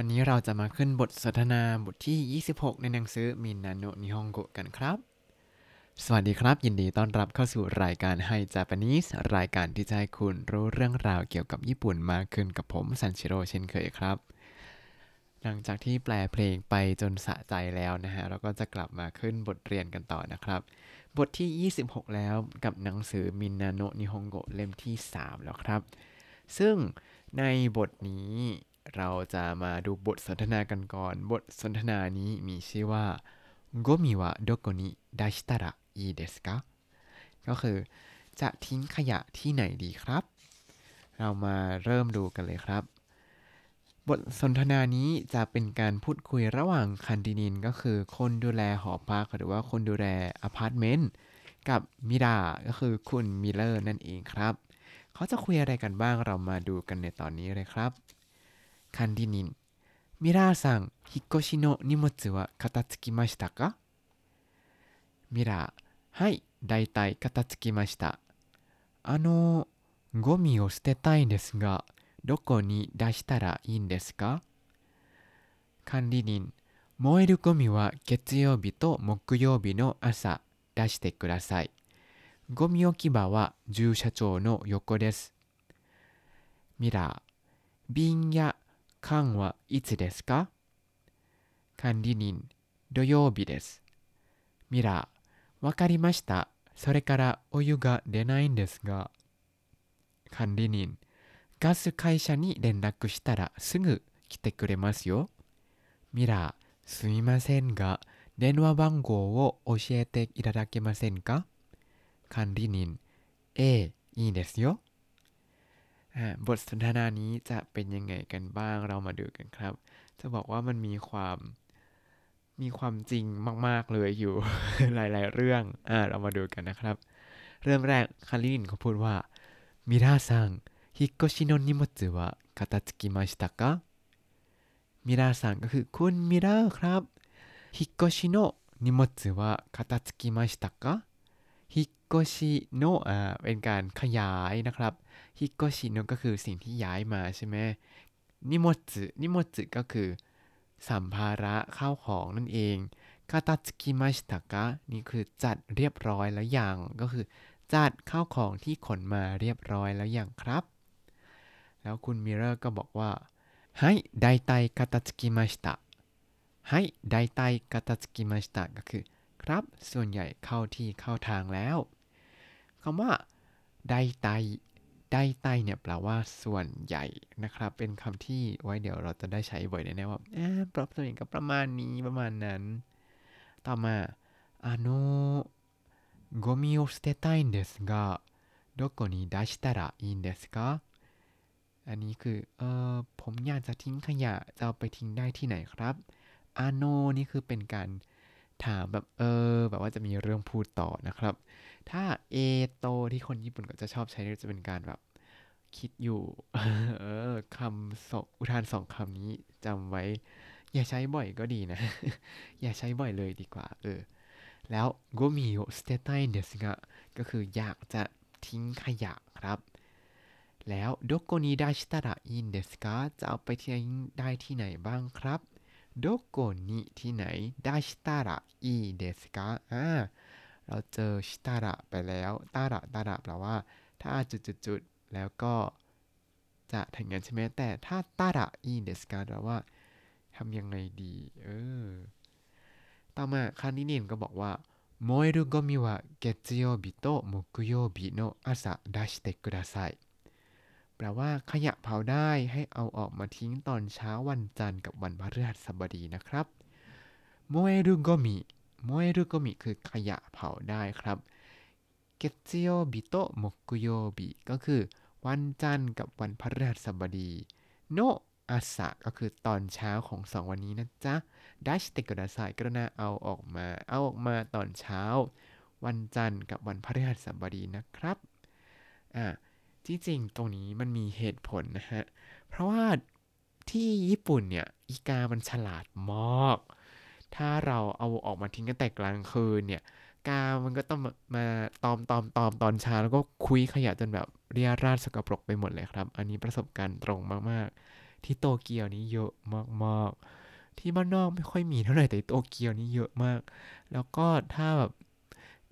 วันนี้เราจะมาขึ้นบทสนทนาบทที่ 26 ในหนังสือมินนาโนนิฮงโกกันครับ สวัสดีครับ ยินดีต้อนรับเข้าสู่รายการไฮจ a p a n e s e รายการที่จะให้คุณรู้เรื่องราวเกี่ยวกับญี่ปุ่นมากขึ้นกับผมซันชิโร่เช่นเคยครับ หลังจากที่แปลเพลงไปจนสะใจแล้วนะฮะ เราก็จะกลับมาขึ้นบทเรียนกันต่อนะครับ บทที่ 26 แล้วกับหนังสือมินนาโนนิฮงโกเล่มที่ 3 แล้วครับ ซึ่งในบทนี้ เราจะมาดูบทสนทนากันก่อน บทสนทนานี้มีชื่อว่าโกมิวะโดโกนิไดชิตาระอีเดสกะก็คือจะทิ้งขยะที่ไหนดีครับ เรามาเริ่มดูกันเลยครับ บทสนทนานี้จะเป็นการพูดคุยระหว่างคันดินินก็คือคนดูแลหอพักหรือว่าคนดูแลอพาร์ตเมนต์กับมิราก็คือคุณมิเลอร์นั่นเองครับ เขาจะคุยอะไรกันบ้างเรามาดูกันในตอนนี้เลยครับ 管理人。ミラーさん引っ越しの荷物は片付きましたか？ミラー、はい、だいたい片付きました。あのゴミを捨てたいんですがどこに出したらいいんですか？管理人燃えるゴミは月曜日と木曜日の朝出してください。ゴミ置き場は駐車場の横です。ミラー瓶や缶はいつですか？管理人、土曜日です。ミラー、わかりました。それからお湯が出ないんですが。管理人、ガス会社に連絡したらすぐ来てくれますよ。ミラー、すみませんが、電話番号を教えていただけませんか？管理人、ええ、いいですよ。 บทสนทนานี้จะเป็นยังไงกันบ้างเรามาดูกันครับ จะบอกว่ามันมีความมีความจริงมาก ๆ เลยอยู่หลาย ๆ เรื่อง อ่า เรามาดูกันนะครับ เริ่มแรก管理人 เขาพูดว่าミラーさん、引っ越しの荷物は片付きましたか ミラーさん ก็คือคุณมิราครับ引っ越しの荷物は片付きましたか 引っ越しの อ่าเป็นการขยายนะครับ 引っ越しの ก็คือสิ่งที่ย้ายมาใช่ไหมนิโมจุนิโมจุก็คือสัมภาระข้าวของนั่นเอง片付きましたか นี่คือจัดเรียบร้อยแล้วอย่างก็คือ จัดข้าวของที่ขนมาเรียบร้อยแล้วอย่างครับ แล้วคุณมิเรอร์ก็บอกว่าはい、だいたい片付きました はい、だいたい片付きました ก็คือ ครับ ส่วนใหญ่เข้าที่เข้าทางแล้วคำว่าไดไต ไดไตเนี่ยแปลว่าส่วนใหญ่นะครับ เป็นคำที่ไว้เดี๋ยวเราจะได้ใช้บ่อยแน่ๆว่าปรับตัวเองก็ประมาณนี้ประมาณนั้น ต่อมาあのゴミを捨てたいんですがどこに出したらいいんですかอันนี้คือเออผมอยากจะทิ้งขยะจะเอาไปทิ้งได้ที่ไหนครับอาโนนี่คือเป็นการถามแบบเออแบบว่าจะมีเรื่องพูดต่อนะครับ ถ้าเอโต ที่คนญี่ปุ่นก็จะชอบใช้จะเป็นการแบบคิดอยู่ เออคำสองอุทานสองคำนี้จำไว้ อย่าใช้บ่อยก็ดีนะ อย่าใช้บ่อยเลยดีกว่า เออ แล้วゴミを捨てたいんですが ก็คืออยากจะทิ้งขยะครับ แล้วどこに出したらいいんですか จะเอาไปทิ้งได้ที่ไหนบ้างครับどこに ที่ไหน 出したらいいですか อ่า เราเจอชิตาระไปแล้วตาระตาระแปลว่า ถ้าจุดๆแล้วก็จะถึงงั้นใช่ไหมแต่ถ้าตาระอีเดสกะแปลว่าทำยังไงดี เออ ต่อมาคานินินก็บอกว่า燃えるゴミは月曜日と木曜日の朝出してくださいแปลว่าขยะเผาได้ให้เอาออกมาทิ้งตอนเช้าวันจันทร์กับวันพฤหัสบดีนะครับโมเอรุโกมิ โมเอรุโกมิคือขยะเผาได้ครับเกจิโยบิโตโมกุโยบิก็คือวันจันทร์กับวันพฤหัสบดี โนอาสะก็คือตอนเช้าของสองวันนี้นะจ๊ะดัชเตกดาไซกรุณาเอาออกมา เอาออกมาตอนเช้า วันจันทร์กับวันพฤหัสบดีนะครับอ่าจริงๆตรงนี้มันมีเหตุผลนะฮะ เพราะว่าที่ญี่ปุ่นเนี่ย อีกามันฉลาดมาก ถ้าเราเอาออกมาทิ้งกันแต่กลางคืนเนี่ยกามันก็ต้องมาตอมตอมตอมตอนเช้าแล้วก็คุยขยะจนแบบเรียราดสกปรกไปหมดเลยครับ อันนี้ประสบการณ์ตรงมากที่โตเกียวนี้เยอะมากๆ ที่บ้านนอกไม่ค่อยมีเท่าไหร่แต่โตเกียวนี้เยอะมาก แล้วก็ถ้าแบบ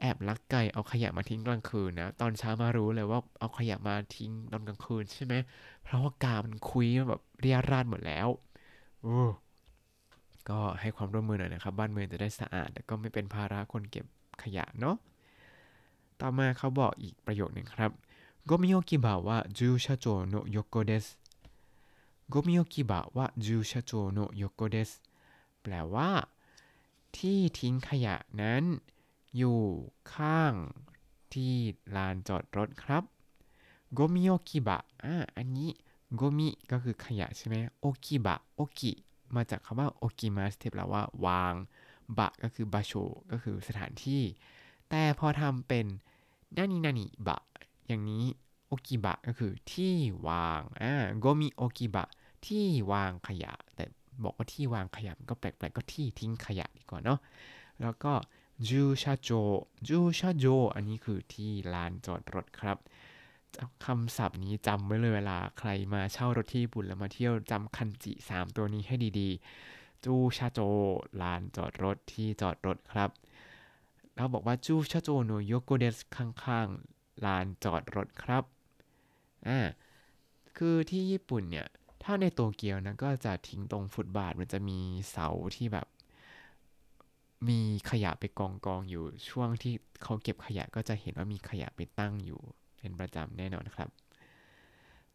แอบลักไก่เอาขยะมาทิ้งกลางคืนนะตอนเช้ามารู้เลยว่าเอาขยะมาทิ้งตอนกลางคืนใช่ไหมเพราะว่ากามันคุยแบบเรียราดหมดแล้วโอ้ ก็ให้ความร่วมมือหน่อยนะครับ บ้านเมืองจะได้สะอาด และก็ไม่เป็นภาระคนเก็บขยะเนาะต่อมาเขาบอกอีกประโยคหนึ่งครับโกมิโอกิบะวะจูชาโจโนโยโกเดสโอกิบะวาโแปลว่า ที่ทิ้งขยะนั้น อยู่ข้างที่ลานจอดรถครับโกมิโอกิบะอ่าอันนี้โกมิก็คือขยะใช่ไหมโอกิบะโอกิ มาจากคำว่าโอกิมาสที่แปลว่าวาง บะก็คือบาโชก็คือสถานที่ แต่พอทำเป็นนานินานิบะ อย่างนี้โอกิบะก็คือที่วางอ่าโกมิโอกิบะที่วางขยะ แต่บอกว่าที่วางขยะก็แปลกๆก็ที่ทิ้งขยะดีกว่าเนาะแล้วก็จูชาโจจูชาโจอันนี้คือที่ลานจอดรถครับ คำศัพท์นี้จำไว้เลยเวลาใครมาเช่ารถที่ญี่ปุ่นแล้วมาเที่ยวจำคันจิสามตัวนี้ให้ดีๆ จูชาโจลานจอดรถที่จอดรถครับเราบอกว่าจูชาโจโนโยโกเดสข้างๆลานจอดรถครับอ่าคือที่ญี่ปุ่นเนี่ย ถ้าในโตเกียวนะก็จะทิ้งตรงฟุตบาทมันจะมีเสาที่แบบ มีขยะไปกองกองอยู่ช่วงที่เขาเก็บขยะก็จะเห็นว่ามีขยะไปตั้งอยู่ เป็นประจำแน่นอนครับ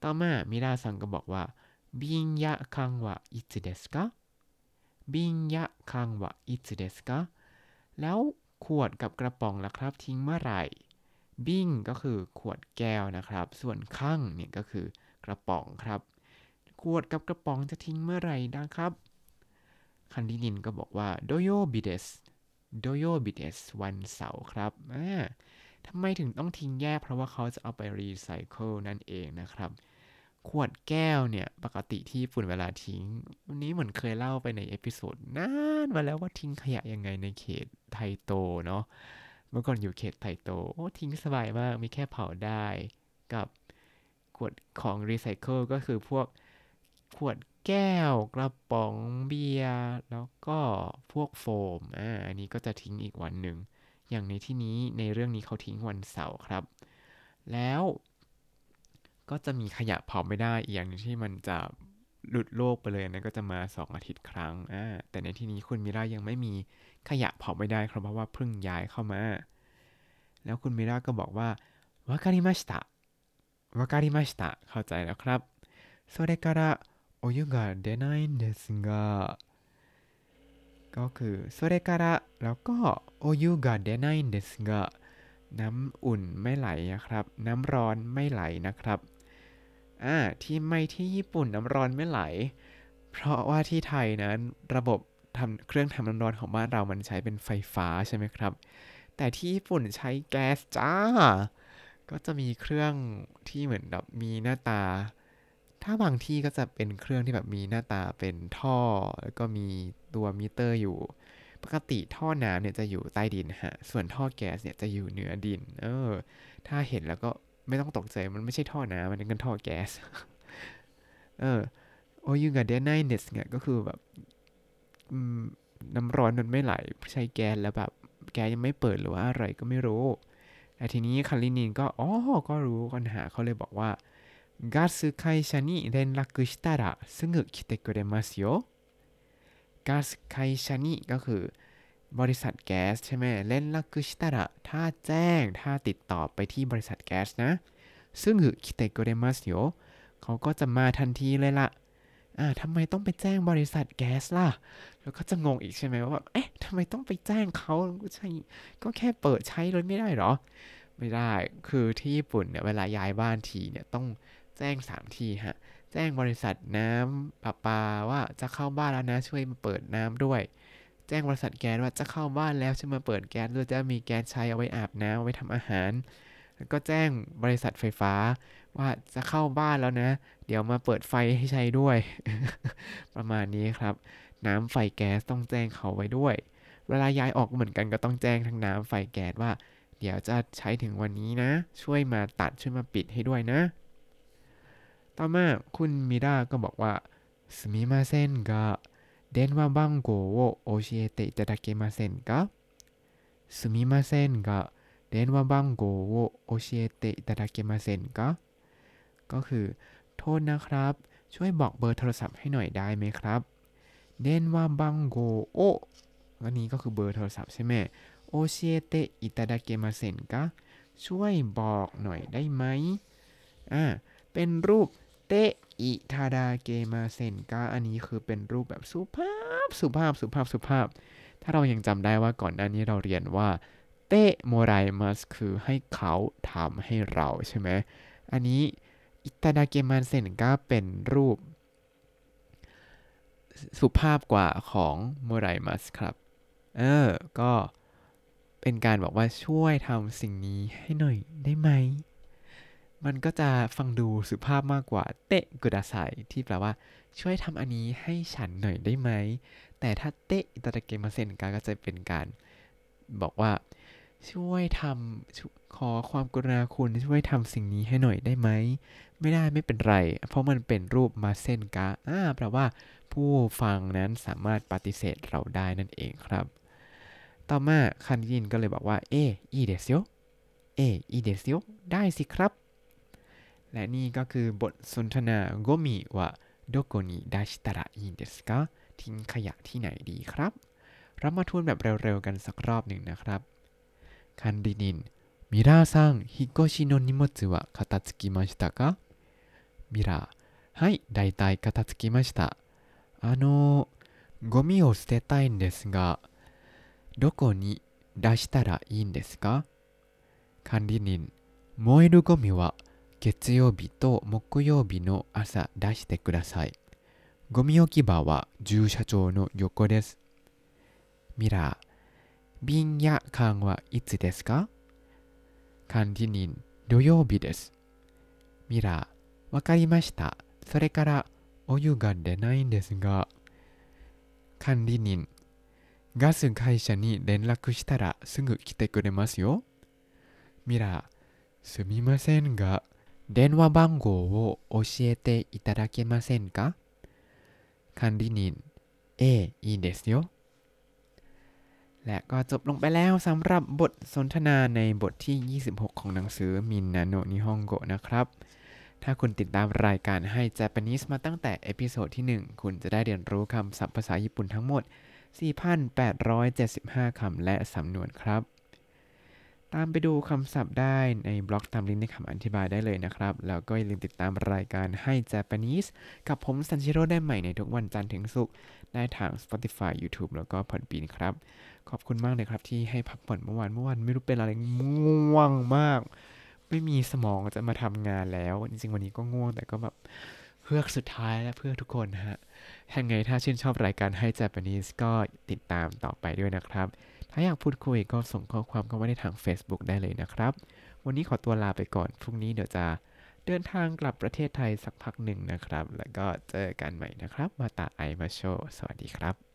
ต่อมามิราซังก็บอกว่าบินยะคังวะอิตเดสกะบินยะคังวะอิตเดสกะแล้วขวดกับกระป๋องล่ะครับ ทิ้งเมื่อไหร่บิ้งก็คือขวดแก้วนะครับ ส่วนข้างเนี่ยก็คือกระป๋องครับ ขวดกับกระป๋องจะทิ้งเมื่อไหร่นะครับ 管理人 ก็บอกว่า土曜日です 土曜日です วันเสาร์ครับอ่า ทำไมถึงต้องทิ้งแยกเพราะว่าเขาจะเอาไปรีไซเคิลนั่นเองนะครับ ขวดแก้วเนี่ย ปกติที่ญี่ปุ่นเวลาทิ้ง วันนี้เหมือนเคยเล่าไปใน episode นานมาแล้วว่าทิ้งขยะยังไงในเขตไทโตเนาะเมื่อก่อนอยู่เขตไทโตโอ้ทิ้งสบายมากมีแค่เผาได้กับขวดของรีไซเคิลก็คือพวกขวดแก้วกระป๋องเบียร์แล้วก็พวกโฟมอ่าอันนี้ก็จะทิ้งอีกวันหนึ่ง อย่างในที่นี้ในเรื่องนี้เขาทิ้งวันเสาร์ครับ แล้วก็จะมีขยะเผาไม่ได้อีกอย่างนึงที่มันจะหลุดโลกไปเลยนะก็จะมาสองอาทิตย์ครั้งอ่าแต่ในที่นี้คุณมิรายังไม่มีขยะเผาไม่ได้ครับเพราะว่าเพิ่งย้ายเข้ามา แล้วคุณมิราก็บอกว่าวาการิมาชิตะวาการิมาชิตะเข้าใจแล้วครับそれからお湯が出ないんですが ก็คือโซเรการะแล้วก็โอยูกาเดนายเดสกะน้ำอุ่นไม่ไหลนะครับ น้ำร้อนไม่ไหลนะครับอ่าที่ไม่ที่ญี่ปุ่นน้ำร้อนไม่ไหล เพราะว่าที่ไทยนั้นระบบทำเครื่องทำน้ำร้อนของบ้านเรามันใช้เป็นไฟฟ้าใช่ไหมครับ แต่ที่ญี่ปุ่นใช้แก๊สจ้า ก็จะมีเครื่องที่เหมือนแบบมีหน้าตา ถ้าบางที่ก็จะเป็นเครื่องที่แบบมีหน้าตาเป็นท่อ แล้วก็มีตัวมิเตอร์อยู่ ปกติท่อน้ำเนี่ยจะอยู่ใต้ดินฮะ ส่วนท่อแก๊สเนี่ยจะอยู่เหนือดิน เออ ถ้าเห็นแล้วก็ไม่ต้องตกใจ มันไม่ใช่ท่อน้ำมันเป็นท่อแก๊ส เออ โอยูกับเดนไนเนสเนี่ยก็คือแบบน้ำร้อนมันไม่ไหล ใช้แก๊สแล้วแบบแก๊สยังไม่เปิดหรือว่าอะไรก็ไม่รู้แต่ทีนี้คารินินก็ อ๋อ ก็รู้ปัญหาเขาเลยบอกว่า ガス会社に連絡したらすぐ来てくれますよガス会社にก็คือบริษัทแก๊สใช่ไหมเล่นลักกุชิตาระถ้าแจ้งถ้าติดต่อไปที่บริษัทแก๊สนะซึ่งคิเตโกเดมัสโยเขาก็จะมาทันทีเลยละอ่าทำไมต้องไปแจ้งบริษัทแก๊สล่ะ แล้วก็จะงงอีกใช่ไหมว่า เอ๊ะทำไมต้องไปแจ้งเขาก็ใช่ก็แค่เปิดใช้เลยไม่ได้หรอ ไม่ได้ คือที่ญี่ปุ่นเนี่ยเวลาย้ายบ้านทีเนี่ยต้อง แจ้งสามทีฮะ แจ้งบริษัทน้ำประปาว่าจะเข้าบ้านแล้วนะช่วยมาเปิดน้ำด้วย แจ้งบริษัทแก๊สว่าจะเข้าบ้านแล้วช่วยมาเปิดแก๊สด้วยจะมีแก๊สใช้เอาไว้อาบน้ำเอาไว้ทำอาหารแล้วก็แจ้งบริษัทไฟฟ้าว่าจะเข้าบ้านแล้วนะ เดี๋ยวมาเปิดไฟให้ใช้ด้วย ประมาณนี้ครับ น้ำไฟแก๊สต้องแจ้งเขาไว้ด้วย เวลาย้ายออกเหมือนกันก็ต้องแจ้งทั้งน้ำไฟแก๊สว่า เดี๋ยวจะใช้ถึงวันนี้นะ ช่วยมาตัดช่วยมาปิดให้ด้วยนะ ต่อมาคุณมิดาก็บอกว่าสมิมาเซนกะเดนว่าบังโกโอโอชิเอเตะจะดาเกมาเซนกะสมิมาเซนกะเดนว่าบังโกโอโอชิเอเตะจะดาเกมาเซนกะก็คือโทษนะครับ ช่วยบอกเบอร์โทรศัพท์ให้หน่อยได้ไหมครับเดนว่าบังโกโอก็นี้ก็คือเบอร์โทรศัพท์ใช่ไหมโอเชเตอิตาดาเกมาเซนก็ช่วยบอกหน่อยได้ไหมอ่าเป็นรูป เตอิทาดาเกมาเซนกะอันนี้คือเป็นรูปแบบสุภาพสุภาพสุภาพสุภาพ ถ้าเรายังจำได้ว่าก่อนหน้านี้เราเรียนว่าเตโมไรมัสคือให้เขาทำให้เราใช่ไหมอันนี้อิตาดาเกมันเซนกะเป็นรูป สุภาพกว่าของโมไรมัสครับ เออ ก็เป็นการบอกว่าช่วยทำสิ่งนี้ให้หน่อยได้ไหม มันก็จะฟังดูสุภาพมากกว่าเตะกุดาไซที่แปลว่าช่วยทำอันนี้ให้ฉันหน่อยได้ไหม แต่ถ้าเตะอิตาเกมาเซนกาก็จะเป็นการ บอกว่าช่วยทำขอความกรุณาคุณช่วยทำสิ่งนี้ให้หน่อยได้ไหม ไม่ได้ไม่เป็นไร เพราะมันเป็นรูปมาเซนกาอ่าแปลว่า ผู้ฟังนั้นสามารถปฏิเสธเราได้นั่นเองครับ ต่อมาคันยินก็เลยบอกว่า เออีเดซิโอเออีเดซิโอได้สิครับ และนี่ก็คือบทสนทนาโกมิวะโดโกนิดาชิตาระอินเดสกะทิ้งขยะที่ไหนดีครับ เรามาทวนแบบเร็วๆกันสักรอบหนึ่งนะครับ คันดินิน มิราซังฮิโกชิโนนิโมจุวะคาตาสึกิมาชิตะกะมิราはい大体片付きましたあの、ゴミを捨てたいんですが、どこに出したらいいんですか管理人、燃えるゴミは 月曜日と木曜日の朝出してください。ゴミ置き場は駐車場の横です。ミラー、瓶や缶はいつですか？管理人、土曜日です。ミラー、わかりました。それからお湯が出ないんですが、管理人、ガス会社に連絡したらすぐ来てくれますよ。ミラー、すみませんが、電話番号を教えていただけませんか管理人、ええ、いいですよ。และก็จบลงไปแล้วสำหรับบทสนทนาในบทที่ 26 ของหนังสือมินนาโนนิฮงโกะนะครับ ถ้าคุณติดตามรายการให้ Japanese มาตั้งแต่เอพิโซดที่ 1 คุณจะได้เรียนรู้คำศัพท์ภาษาญี่ปุ่นทั้งหมด 4,875 คำและสำนวนครับ ตามไปดูคำศัพท์ได้ในบล็อกตามลิงก์ในคำอธิบายได้เลยนะครับ แล้วก็อย่าลืมติดตามรายการให้ Japanese กับผมซันชิโร่ได้ใหม่ในทุกวันจันทร์ถึงศุกร์ได้ทาง Spotify YouTube แล้วก็ Podbean ครับ ขอบคุณมากเลยครับที่ให้พักผ่อนเมื่อวานเมื่อวานไม่รู้เป็นอะไรง่วงมาก ไม่มีสมองจะมาทำงานแล้ว จริงๆวันนี้ก็ง่วงแต่ก็แบบเพื่อสุดท้ายและเพื่อทุกคนฮะยังไงถ้าชื่นชอบรายการให้ Japanese ก็ติดตามต่อไปด้วยนะครับ ถ้าอยากพูดคุยก็ส่งข้อความเข้ามาในทาง Facebook ได้เลยนะครับ วันนี้ขอตัวลาไปก่อน พรุ่งนี้เดี๋ยวจะเดินทางกลับประเทศไทยสักพักหนึ่งนะครับ แล้วก็เจอกันใหม่นะครับ มาตาไอมาโช สวัสดีครับ